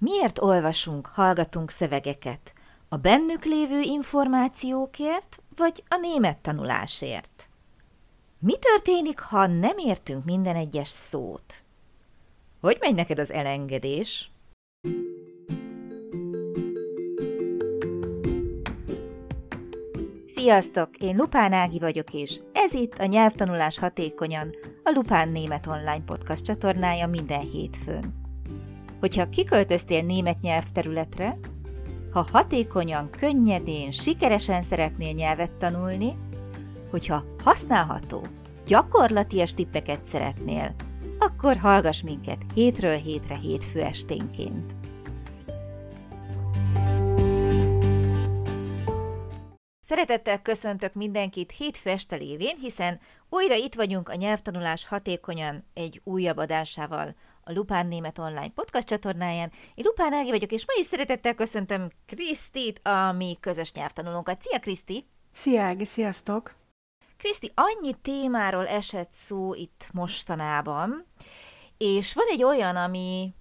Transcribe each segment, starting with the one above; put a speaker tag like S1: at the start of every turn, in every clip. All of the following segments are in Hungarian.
S1: Miért olvasunk, hallgatunk szövegeket? A bennük lévő információkért, vagy a német tanulásért? Mi történik, ha nem értünk minden egyes szót? Hogy megy neked az elengedés? Sziasztok! Én Lupán Ági vagyok, és ez itt a Nyelvtanulás Hatékonyan, a Lupán Német Online Podcast csatornája minden hétfőn. Hogyha kiköltöztél német nyelvterületre, ha hatékonyan, könnyedén, sikeresen szeretnél nyelvet tanulni, hogyha használható, gyakorlatias tippeket szeretnél, akkor hallgass minket hétről hétre hétfő esténként. Szeretettel köszöntök mindenkit hétfő este lévén, hiszen újra itt vagyunk a nyelvtanulás hatékonyan egy újabb adásával a Lupán Német Online podcast csatornáján. Én Lupán Ági vagyok, és ma is szeretettel köszöntöm Krisztit, a mi közös nyelvtanulónkat. Szia, Kriszti!
S2: Szia, Ági, sziasztok!
S1: Kriszti, annyi témáról esett szó itt mostanában, és van egy olyan, ami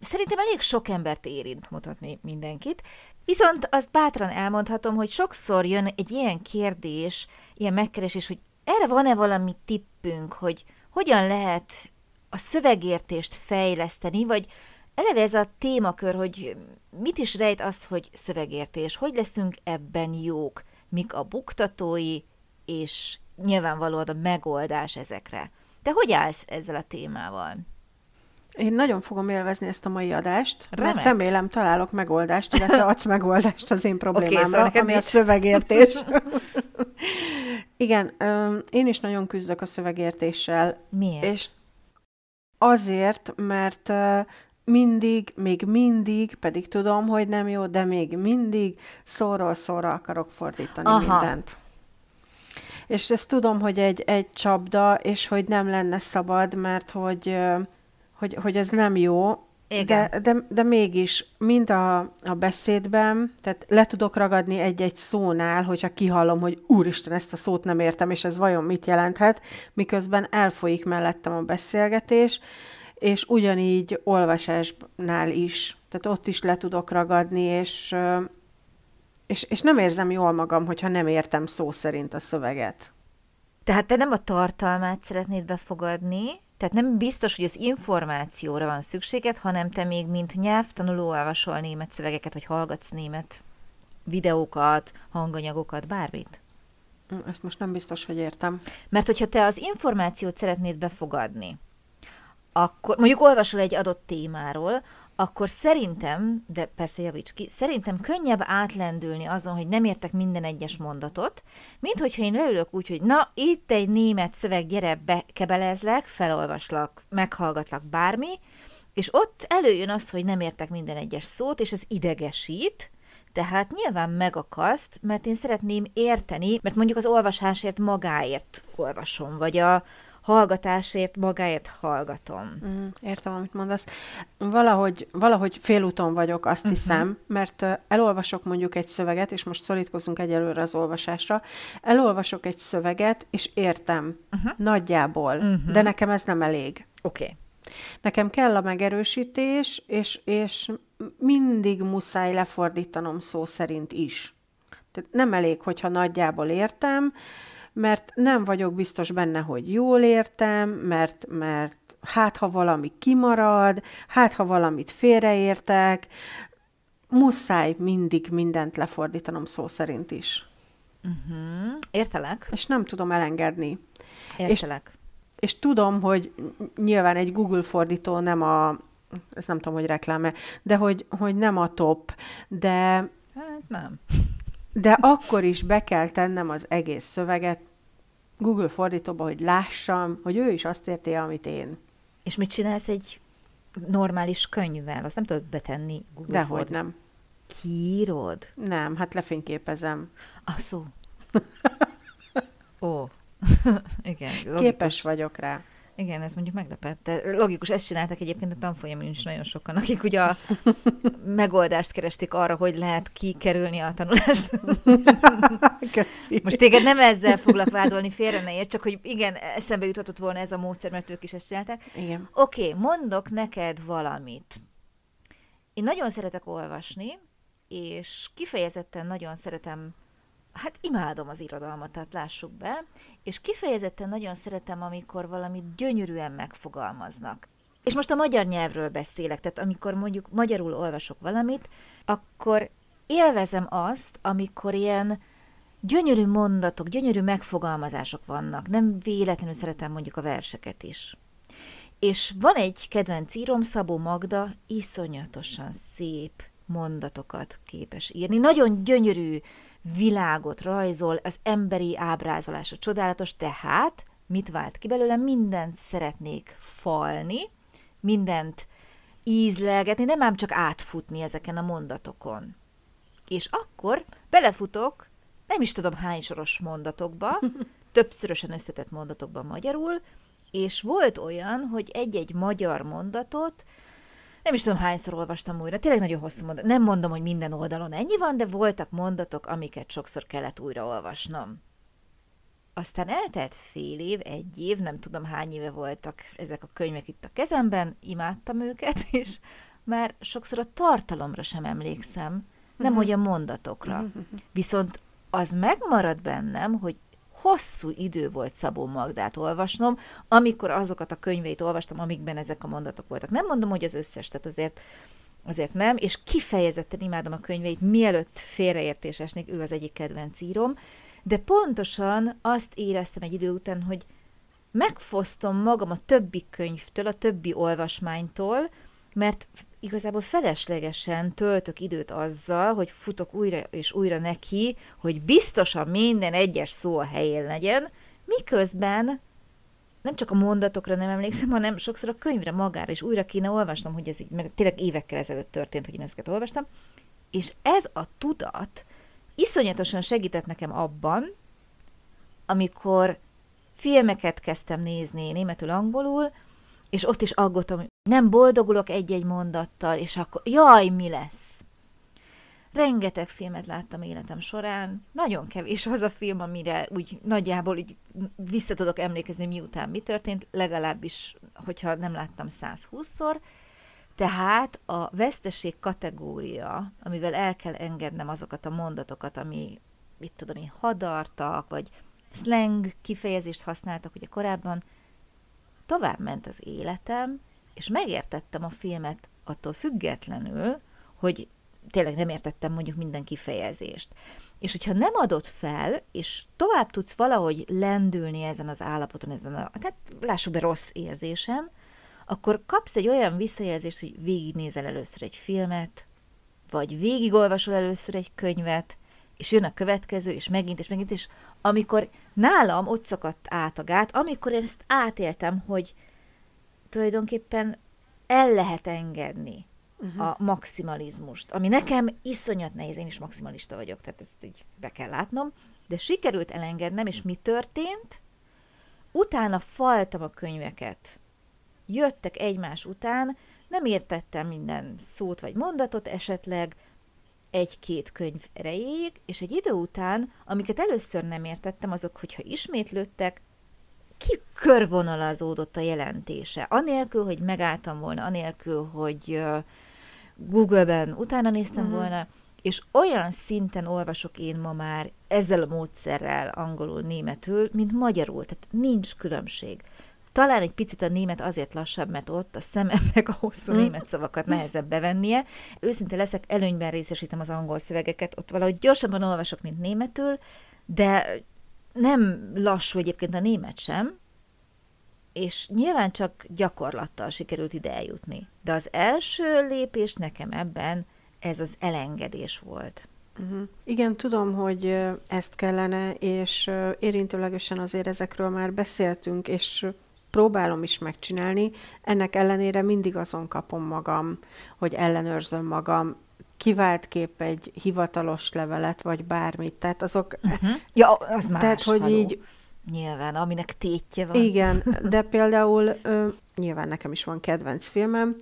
S1: szerintem elég sok embert érint, mutatni mindenkit, viszont azt bátran elmondhatom, hogy sokszor jön egy ilyen kérdés, ilyen megkeresés, hogy erre van-e valami tippünk, hogy hogyan lehet a szövegértést fejleszteni, vagy eleve ez a témakör, hogy mit is rejt az, hogy szövegértés, hogy leszünk ebben jók, mik a buktatói, és nyilvánvalóan a megoldás ezekre. Te hogy állsz ezzel a témával?
S2: Én nagyon fogom élvezni ezt a mai adást,
S1: Remek.
S2: mert remélem találok megoldást, illetve adsz megoldást az én problémámra,
S1: szóval neked
S2: ami a
S1: nincs.
S2: szövegértés. Igen, én is nagyon küzdök a szövegértéssel,
S1: Miért?
S2: és azért, mert mindig, még mindig, pedig tudom, hogy nem jó, de még mindig szóról szóra akarok fordítani
S1: Aha.
S2: mindent. És ezt tudom, hogy egy, egy csapda, és hogy nem lenne szabad, mert hogy, hogy, hogy ez nem jó,
S1: Igen.
S2: de, de, de mégis mind a, a beszédben, tehát le tudok ragadni egy-egy szónál, hogyha kihallom, hogy úristen, ezt a szót nem értem, és ez vajon mit jelenthet, miközben elfolyik mellettem a beszélgetés, és ugyanígy olvasásnál is. Tehát ott is le tudok ragadni, és, és, és nem érzem jól magam, hogyha nem értem szó szerint a szöveget.
S1: Tehát te nem a tartalmát szeretnéd befogadni, tehát nem biztos, hogy az információra van szükséged, hanem te még mint nyelvtanuló olvasol német szövegeket, vagy hallgatsz német videókat, hanganyagokat, bármit.
S2: Ezt most nem biztos, hogy értem.
S1: Mert hogyha te az információt szeretnéd befogadni, akkor mondjuk olvasol egy adott témáról, akkor szerintem, de persze javíts ki, szerintem könnyebb átlendülni azon, hogy nem értek minden egyes mondatot, mint hogyha én leülök úgy, hogy na, itt egy német szöveg, gyere, bekebelezlek, felolvaslak, meghallgatlak bármi, és ott előjön az, hogy nem értek minden egyes szót, és ez idegesít, tehát nyilván megakaszt, mert én szeretném érteni, mert mondjuk az olvasásért magáért olvasom, vagy a hallgatásért magáért hallgatom.
S2: Mm, értem, amit mondasz. Valahogy, valahogy félúton vagyok, azt uh-huh. hiszem, mert elolvasok mondjuk egy szöveget, és most szorítkozunk egyelőre az olvasásra, elolvasok egy szöveget, és értem, uh-huh. nagyjából, uh-huh. de nekem ez nem elég.
S1: Oké. Okay.
S2: Nekem kell a megerősítés, és, és mindig muszáj lefordítanom szó szerint is. Tehát nem elég, hogyha nagyjából értem, mert nem vagyok biztos benne, hogy jól értem, mert, mert hát ha valami kimarad, hát ha valamit félreértek, muszáj mindig mindent lefordítanom szó szerint is.
S1: Uh-huh. Értelek?
S2: És nem tudom elengedni.
S1: Értelek.
S2: És tudom, hogy nyilván egy Google fordító nem a, ezt nem tudom, hogy rekláme, de hogy, hogy nem a top, de,
S1: Hát nem.
S2: De akkor is be kell tennem az egész szöveget Google fordítóba, hogy lássam, hogy ő is azt érti, amit én.
S1: És mit csinálsz egy normális könyvvel? Azt nem tudod betenni Google
S2: Dehogy
S1: Ford-
S2: nem.
S1: Kiírod?
S2: Nem, hát lefényképezem.
S1: Ah, szó. Ó. Igen. Logikus.
S2: Képes vagyok rá.
S1: Igen, ez mondjuk meglepett. De logikus, ezt csináltak egyébként a tanfolyamon is nagyon sokan, akik ugye a megoldást keresték arra, hogy lehet kikerülni a tanulást.
S2: Köszi.
S1: Most téged nem ezzel foglak vádolni, félre ne érts, csak hogy igen, eszembe juthatott volna ez a módszer, mert ők is ezt csinálták.
S2: Igen.
S1: Oké, okay, mondok neked valamit. Én nagyon szeretek olvasni, és kifejezetten nagyon szeretem, hát imádom az irodalmat, tehát lássuk be, és kifejezetten nagyon szeretem, amikor valamit gyönyörűen megfogalmaznak. És most a magyar nyelvről beszélek, tehát amikor mondjuk magyarul olvasok valamit, akkor élvezem azt, amikor ilyen gyönyörű mondatok, gyönyörű megfogalmazások vannak. Nem véletlenül szeretem mondjuk a verseket is. És van egy kedvenc írom, Szabó Magda, iszonyatosan szép mondatokat képes írni. Nagyon gyönyörű világot rajzol, az emberi ábrázolása csodálatos, tehát mit vált ki belőle? Mindent szeretnék falni, mindent ízlelgetni, nem ám csak átfutni ezeken a mondatokon. És akkor belefutok, nem is tudom hány soros mondatokba, többszörösen összetett mondatokban magyarul, és volt olyan, hogy egy-egy magyar mondatot, nem is tudom hányszor olvastam újra, tényleg nagyon hosszú mondat. Nem mondom, hogy minden oldalon ennyi van, de voltak mondatok, amiket sokszor kellett újra olvasnom. Aztán eltelt fél év, egy év, nem tudom hány éve voltak ezek a könyvek itt a kezemben, imádtam őket, és már sokszor a tartalomra sem emlékszem, nem hogy a mondatokra. Viszont az megmarad bennem, hogy hosszú idő volt Szabó Magdát olvasnom, amikor azokat a könyveit olvastam, amikben ezek a mondatok voltak. Nem mondom, hogy az összes, tehát azért, azért nem, és kifejezetten imádom a könyveit, mielőtt félreértés esnék, ő az egyik kedvenc írom, de pontosan azt éreztem egy idő után, hogy megfosztom magam a többi könyvtől, a többi olvasmánytól, mert igazából feleslegesen töltök időt azzal, hogy futok újra és újra neki, hogy biztosan minden egyes szó a helyén legyen, miközben nem csak a mondatokra nem emlékszem, hanem sokszor a könyvre magára is újra kéne olvasnom, hogy ez így, mert tényleg évekkel ezelőtt történt, hogy én ezeket olvastam, és ez a tudat iszonyatosan segített nekem abban, amikor filmeket kezdtem nézni németül-angolul, és ott is aggódtam, hogy nem boldogulok egy-egy mondattal, és akkor jaj, mi lesz? Rengeteg filmet láttam életem során, nagyon kevés az a film, amire úgy nagyjából úgy vissza tudok emlékezni, miután mi történt, legalábbis, hogyha nem láttam 120-szor, tehát a veszteség kategória, amivel el kell engednem azokat a mondatokat, ami, mit tudom én, hadartak, vagy slang kifejezést használtak ugye korábban, tovább ment az életem, és megértettem a filmet attól függetlenül, hogy tényleg nem értettem mondjuk minden kifejezést. És hogyha nem adod fel, és tovább tudsz valahogy lendülni ezen az állapoton, ezen a, tehát lássuk be rossz érzésen, akkor kapsz egy olyan visszajelzést, hogy végignézel először egy filmet, vagy végigolvasol először egy könyvet, és jön a következő, és megint, és megint, és amikor nálam ott szakadt át a gát, amikor én ezt átéltem, hogy tulajdonképpen el lehet engedni uh-huh. a maximalizmust, ami nekem iszonyat nehéz, én is maximalista vagyok, tehát ezt így be kell látnom, de sikerült elengednem, és mi történt? Utána faltam a könyveket. Jöttek egymás után, nem értettem minden szót vagy mondatot esetleg, egy-két könyv erejéig, és egy idő után, amiket először nem értettem, azok, hogyha ismétlődtek, kikörvonalazódott a jelentése. Anélkül, hogy megálltam volna, anélkül, hogy Google-ben utána néztem uh-huh. volna, és olyan szinten olvasok én ma már ezzel a módszerrel angolul, németül, mint magyarul, tehát nincs különbség. Talán egy picit a német azért lassabb, mert ott a szememnek a hosszú hm. német szavakat nehezebb bevennie. Őszinte leszek, előnyben részesítem az angol szövegeket, ott valahogy gyorsabban olvasok, mint németül, de nem lassú egyébként a német sem, és nyilván csak gyakorlattal sikerült ide eljutni. De az első lépés nekem ebben ez az elengedés volt.
S2: Uh-huh. Igen, tudom, hogy ezt kellene, és érintőlegesen azért ezekről már beszéltünk, és próbálom is megcsinálni, ennek ellenére mindig azon kapom magam, hogy ellenőrzöm magam, kivált kép egy hivatalos levelet, vagy bármit, tehát azok...
S1: Uh-huh. Ja, az más,
S2: Tehát, hogy haló. így...
S1: Nyilván, aminek tétje van.
S2: Igen, de például ö, nyilván nekem is van kedvenc filmem,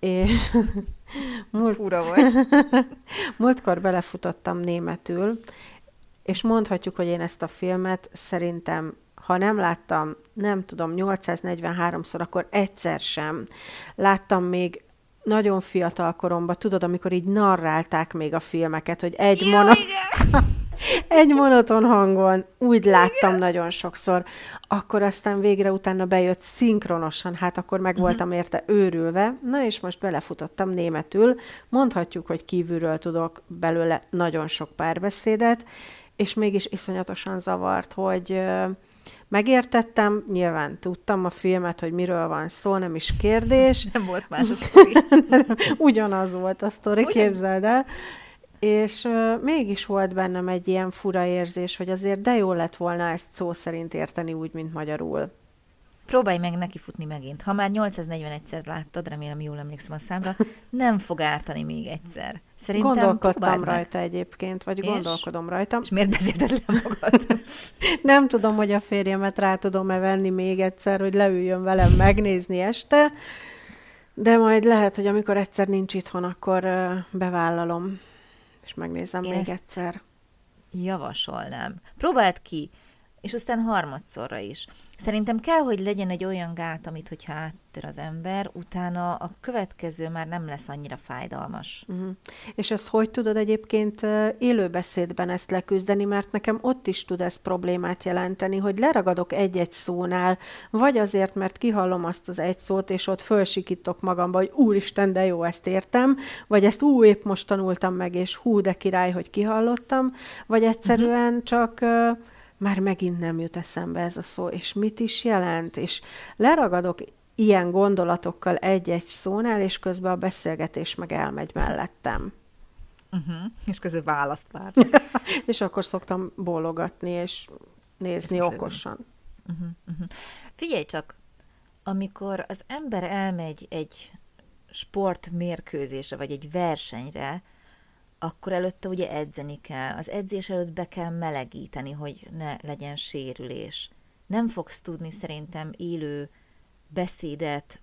S2: és
S1: múlt, Fura vagy.
S2: múltkor belefutottam németül, és mondhatjuk, hogy én ezt a filmet szerintem ha nem láttam, nem tudom, 843-szor, akkor egyszer sem. Láttam még nagyon fiatal koromban, tudod, amikor így narrálták még a filmeket, hogy egy Jó, monat... egy monoton hangon, úgy láttam Igen. nagyon sokszor. Akkor aztán végre utána bejött szinkronosan, hát akkor meg uh-huh. voltam érte őrülve, na és most belefutottam németül, mondhatjuk, hogy kívülről tudok belőle nagyon sok párbeszédet, és mégis iszonyatosan zavart, hogy megértettem, nyilván tudtam a filmet, hogy miről van szó, nem is kérdés.
S1: Nem volt más a sztori.
S2: Ugyanaz volt a sztori, Ugyan... képzeld el. És uh, mégis volt bennem egy ilyen fura érzés, hogy azért de jó lett volna ezt szó szerint érteni úgy, mint magyarul.
S1: Próbálj meg neki futni megint. Ha már 841-szer láttad, remélem jól emlékszem a számra, nem fog ártani még egyszer.
S2: Szerintem Gondolkodtam rajta meg. egyébként, vagy és? gondolkodom rajta.
S1: És miért beszélted le magad?
S2: nem tudom, hogy a férjemet rá tudom-e venni még egyszer, hogy leüljön velem megnézni este, de majd lehet, hogy amikor egyszer nincs itthon, akkor bevállalom, és megnézem Én még egyszer.
S1: Javasolnám. Próbáld ki és aztán harmadszorra is. Szerintem kell, hogy legyen egy olyan gát, amit hogyha áttör az ember, utána a következő már nem lesz annyira fájdalmas.
S2: Uh-huh. És ezt hogy tudod egyébként élőbeszédben ezt leküzdeni, mert nekem ott is tud ez problémát jelenteni, hogy leragadok egy-egy szónál, vagy azért, mert kihallom azt az egy szót, és ott fölsikítok magamba, hogy úristen, de jó, ezt értem, vagy ezt ú, épp most tanultam meg, és hú, de király, hogy kihallottam, vagy egyszerűen uh-huh. csak már megint nem jut eszembe ez a szó, és mit is jelent, és leragadok ilyen gondolatokkal egy-egy szónál, és közben a beszélgetés meg elmegy mellettem.
S1: Uh-huh. És közben választ vár.
S2: és akkor szoktam bólogatni, és nézni és okosan.
S1: Uh-huh. Uh-huh. Figyelj csak, amikor az ember elmegy egy sportmérkőzésre, vagy egy versenyre, akkor előtte ugye edzeni kell. Az edzés előtt be kell melegíteni, hogy ne legyen sérülés. Nem fogsz tudni szerintem élő beszédet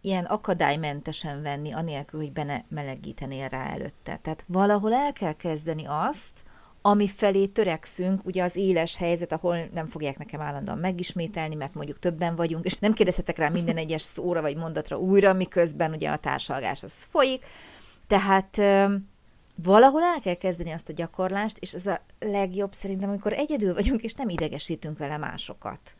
S1: ilyen akadálymentesen venni, anélkül, hogy benne melegítenél rá előtte. Tehát valahol el kell kezdeni azt, ami felé törekszünk, ugye az éles helyzet, ahol nem fogják nekem állandóan megismételni, mert mondjuk többen vagyunk, és nem kérdezhetek rá minden egyes szóra vagy mondatra újra, miközben ugye a társalgás az folyik. Tehát valahol el kell kezdeni azt a gyakorlást, és ez a legjobb szerintem, amikor egyedül vagyunk, és nem idegesítünk vele másokat.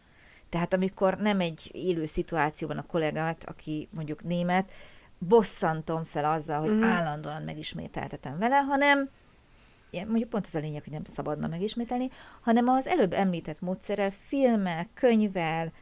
S1: Tehát amikor nem egy élő szituációban a kollégát, aki mondjuk német, bosszantom fel azzal, hogy mm. állandóan megismételtetem vele, hanem ilyen, mondjuk pont az a lényeg, hogy nem szabadna megismételni, hanem az előbb említett módszerrel, filmmel, könyvvel,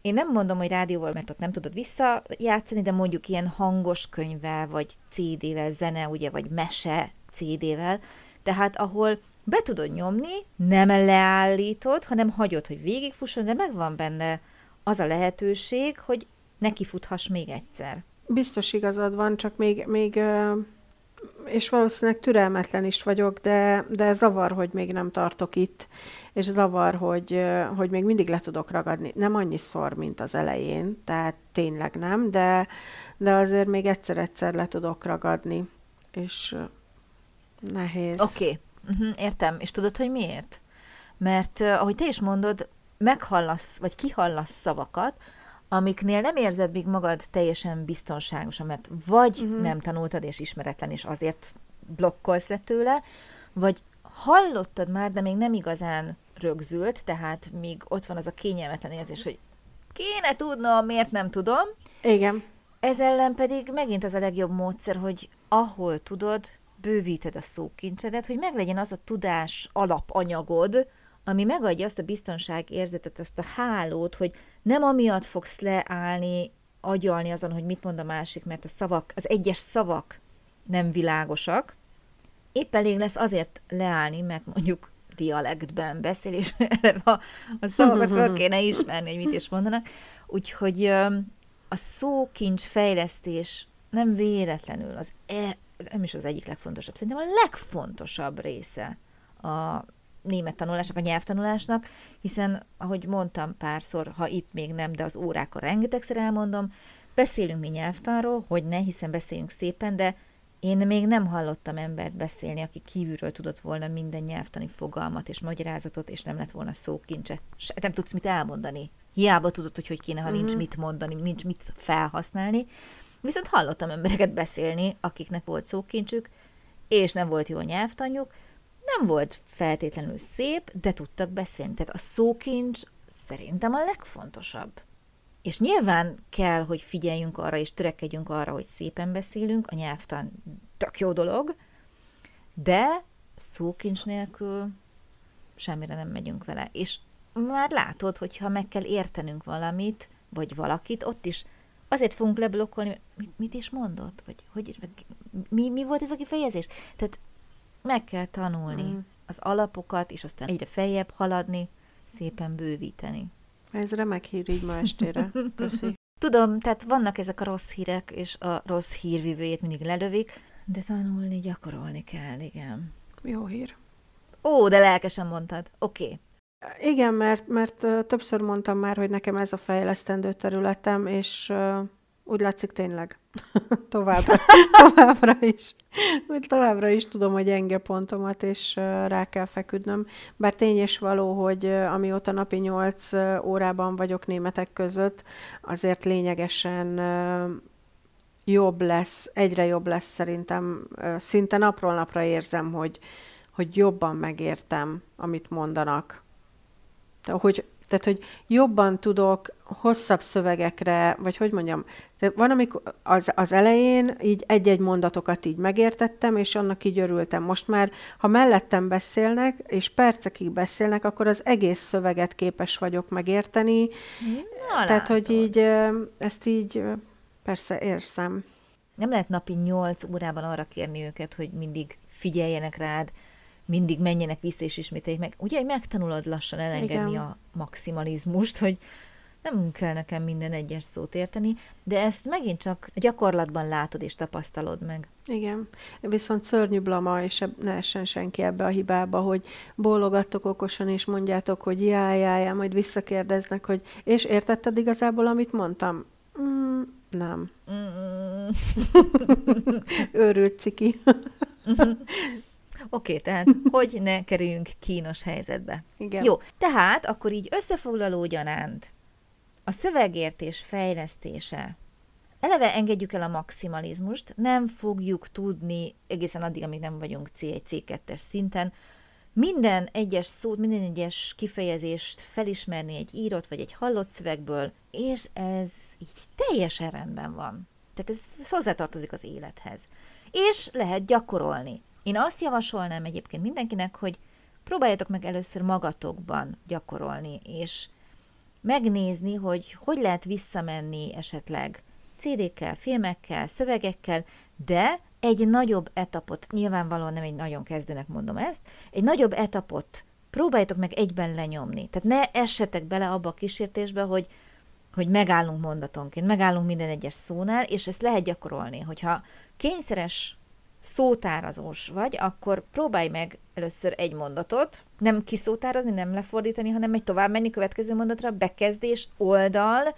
S1: én nem mondom, hogy rádióval, mert ott nem tudod visszajátszani, de mondjuk ilyen hangos könyvvel, vagy CD-vel, zene, ugye, vagy mese CD-vel, tehát ahol be tudod nyomni, nem leállítod, hanem hagyod, hogy végigfusson, de megvan benne az a lehetőség, hogy neki futhass még egyszer.
S2: Biztos igazad van, csak még, még és valószínűleg türelmetlen is vagyok, de, de zavar, hogy még nem tartok itt, és zavar, hogy, hogy még mindig le tudok ragadni. Nem annyiszor, mint az elején, tehát tényleg nem, de, de azért még egyszer-egyszer le tudok ragadni, és Nehéz.
S1: Oké, okay. uh-huh, értem. És tudod, hogy miért? Mert uh, ahogy te is mondod, meghallasz, vagy kihallasz szavakat, amiknél nem érzed még magad teljesen biztonságosan, mert vagy uh-huh. nem tanultad, és ismeretlen, és azért blokkolsz le tőle, vagy hallottad már, de még nem igazán rögzült, tehát még ott van az a kényelmetlen érzés, hogy kéne tudnom, miért nem tudom.
S2: Igen.
S1: Ez ellen pedig megint az a legjobb módszer, hogy ahol tudod, bővíted a szókincsedet, hogy meglegyen az a tudás alapanyagod, ami megadja azt a biztonság érzetet, azt a hálót, hogy nem amiatt fogsz leállni, agyalni azon, hogy mit mond a másik, mert a szavak, az egyes szavak nem világosak. Épp elég lesz azért leállni, mert mondjuk dialektben beszél, és a, a szavakat fel kéne ismerni, hogy mit is mondanak. Úgyhogy a szókincs fejlesztés nem véletlenül az e, nem is az egyik legfontosabb, szerintem a legfontosabb része a német tanulásnak, a nyelvtanulásnak, hiszen, ahogy mondtam párszor, ha itt még nem, de az órákon rengetegszer elmondom, beszélünk mi nyelvtanról, hogy ne, hiszen beszéljünk szépen, de én még nem hallottam embert beszélni, aki kívülről tudott volna minden nyelvtani fogalmat és magyarázatot, és nem lett volna szókincse. Se, nem tudsz mit elmondani. Hiába tudod, hogy hogy kéne, ha nincs mhm. mit mondani, nincs mit felhasználni. Viszont hallottam embereket beszélni, akiknek volt szókincsük, és nem volt jó nyelvtanjuk, nem volt feltétlenül szép, de tudtak beszélni. Tehát a szókincs szerintem a legfontosabb. És nyilván kell, hogy figyeljünk arra, és törekedjünk arra, hogy szépen beszélünk, a nyelvtan tök jó dolog, de szókincs nélkül semmire nem megyünk vele. És már látod, hogyha meg kell értenünk valamit, vagy valakit, ott is azért fogunk leblokkolni, mit, mit is mondott, vagy hogy, mi, mi volt ez a kifejezés? Tehát meg kell tanulni mm. az alapokat, és aztán egyre feljebb haladni, szépen bővíteni.
S2: Ez remek hír így ma estére. Köszi.
S1: Tudom, tehát vannak ezek a rossz hírek, és a rossz hírvívőjét mindig lelövik, de tanulni, gyakorolni kell, igen.
S2: Jó hír.
S1: Ó, de lelkesen mondtad. Oké. Okay.
S2: Igen, mert, mert többször mondtam már, hogy nekem ez a fejlesztendő területem, és úgy látszik tényleg. továbbra, továbbra is. Továbbra is tudom, hogy gyenge pontomat, és rá kell feküdnöm. Bár tény és való, hogy amióta napi 8 órában vagyok németek között, azért lényegesen jobb lesz, egyre jobb lesz szerintem. Szinte napról napra érzem, hogy, hogy jobban megértem, amit mondanak. Hogy tehát, hogy jobban tudok hosszabb szövegekre, vagy hogy mondjam, tehát van, amikor az, az elején így egy-egy mondatokat így megértettem, és annak így örültem. Most már, ha mellettem beszélnek, és percekig beszélnek, akkor az egész szöveget képes vagyok megérteni. Na, tehát, látod. hogy így ezt így persze érzem.
S1: Nem lehet napi nyolc órában arra kérni őket, hogy mindig figyeljenek rád, mindig menjenek vissza és ismételjék meg. Ugye, megtanulod lassan elengedni Igen. a maximalizmust, hogy nem kell nekem minden egyes szót érteni, de ezt megint csak a gyakorlatban látod és tapasztalod meg.
S2: Igen, viszont szörnyű blama, és ne essen senki ebbe a hibába, hogy bólogattok okosan, és mondjátok, hogy jaj, jaj, jaj, majd visszakérdeznek, hogy és értetted igazából, amit mondtam? Mm, nem. Mm. Őrült ciki.
S1: Oké, tehát hogy ne kerüljünk kínos helyzetbe.
S2: Igen.
S1: Jó, tehát akkor így összefoglaló gyanánt a szövegértés fejlesztése. Eleve engedjük el a maximalizmust, nem fogjuk tudni egészen addig, amíg nem vagyunk C1, C2-es szinten, minden egyes szót, minden egyes kifejezést felismerni egy írott vagy egy hallott szövegből, és ez így teljesen rendben van. Tehát ez hozzátartozik az élethez. És lehet gyakorolni. Én azt javasolnám egyébként mindenkinek, hogy próbáljatok meg először magatokban gyakorolni, és megnézni, hogy hogy lehet visszamenni esetleg CD-kkel, filmekkel, szövegekkel, de egy nagyobb etapot, nyilvánvalóan nem egy nagyon kezdőnek mondom ezt, egy nagyobb etapot próbáljátok meg egyben lenyomni. Tehát ne essetek bele abba a kísértésbe, hogy, hogy megállunk mondatonként, megállunk minden egyes szónál, és ezt lehet gyakorolni. Hogyha kényszeres szótárazós vagy, akkor próbálj meg először egy mondatot, nem kiszótárazni, nem lefordítani, hanem egy tovább menni következő mondatra, bekezdés, oldal,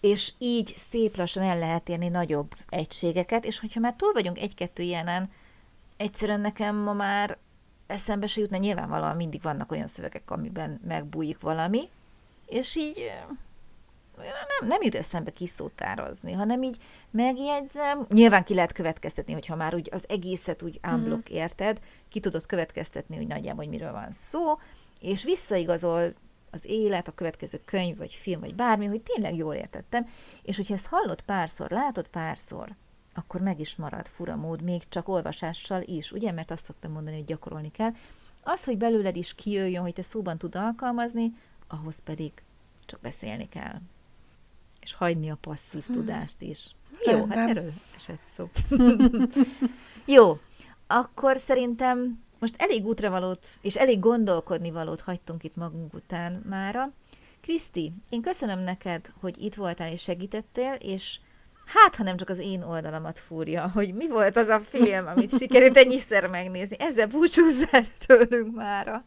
S1: és így szép lassan el lehet érni nagyobb egységeket, és hogyha már túl vagyunk egy-kettő ilyenen, egyszerűen nekem ma már eszembe se jutna, nyilvánvalóan mindig vannak olyan szövegek, amiben megbújik valami, és így nem, nem jut eszembe kiszótározni, hanem így megjegyzem. Nyilván ki lehet következtetni, hogyha már úgy az egészet úgy unblock mm. érted, ki tudod következtetni, hogy nagyjából, hogy miről van szó, és visszaigazol az élet, a következő könyv, vagy film, vagy bármi, hogy tényleg jól értettem, és hogyha ezt hallod párszor, látod párszor, akkor meg is marad fura mód, még csak olvasással is, ugye? Mert azt szoktam mondani, hogy gyakorolni kell. Az, hogy belőled is kijöjjön, hogy te szóban tud alkalmazni, ahhoz pedig csak beszélni kell és hagyni a passzív hmm. tudást is. Jó, hát erről esett szó. Jó, akkor szerintem most elég útravalót és elég gondolkodni valót hagytunk itt magunk után mára. Kriszti, én köszönöm neked, hogy itt voltál és segítettél, és hát, ha nem csak az én oldalamat fúrja, hogy mi volt az a film, amit sikerült ennyiszer megnézni. Ezzel búcsúzzál tőlünk mára.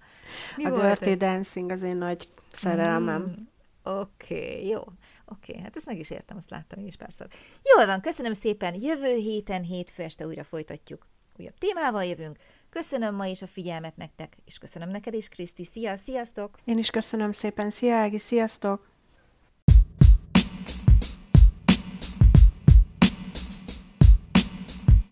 S2: Mi a Dirty ez? Dancing az én nagy szerelmem. Mm,
S1: Oké, okay, jó. Oké, okay, hát ezt meg is értem, azt láttam én is párszor. Jól van, köszönöm szépen. Jövő héten, hétfő este újra folytatjuk. Újabb témával jövünk. Köszönöm ma is a figyelmet nektek, és köszönöm neked is, Kriszti. Szia, sziasztok!
S2: Én is köszönöm szépen. Szia, Ági, sziasztok!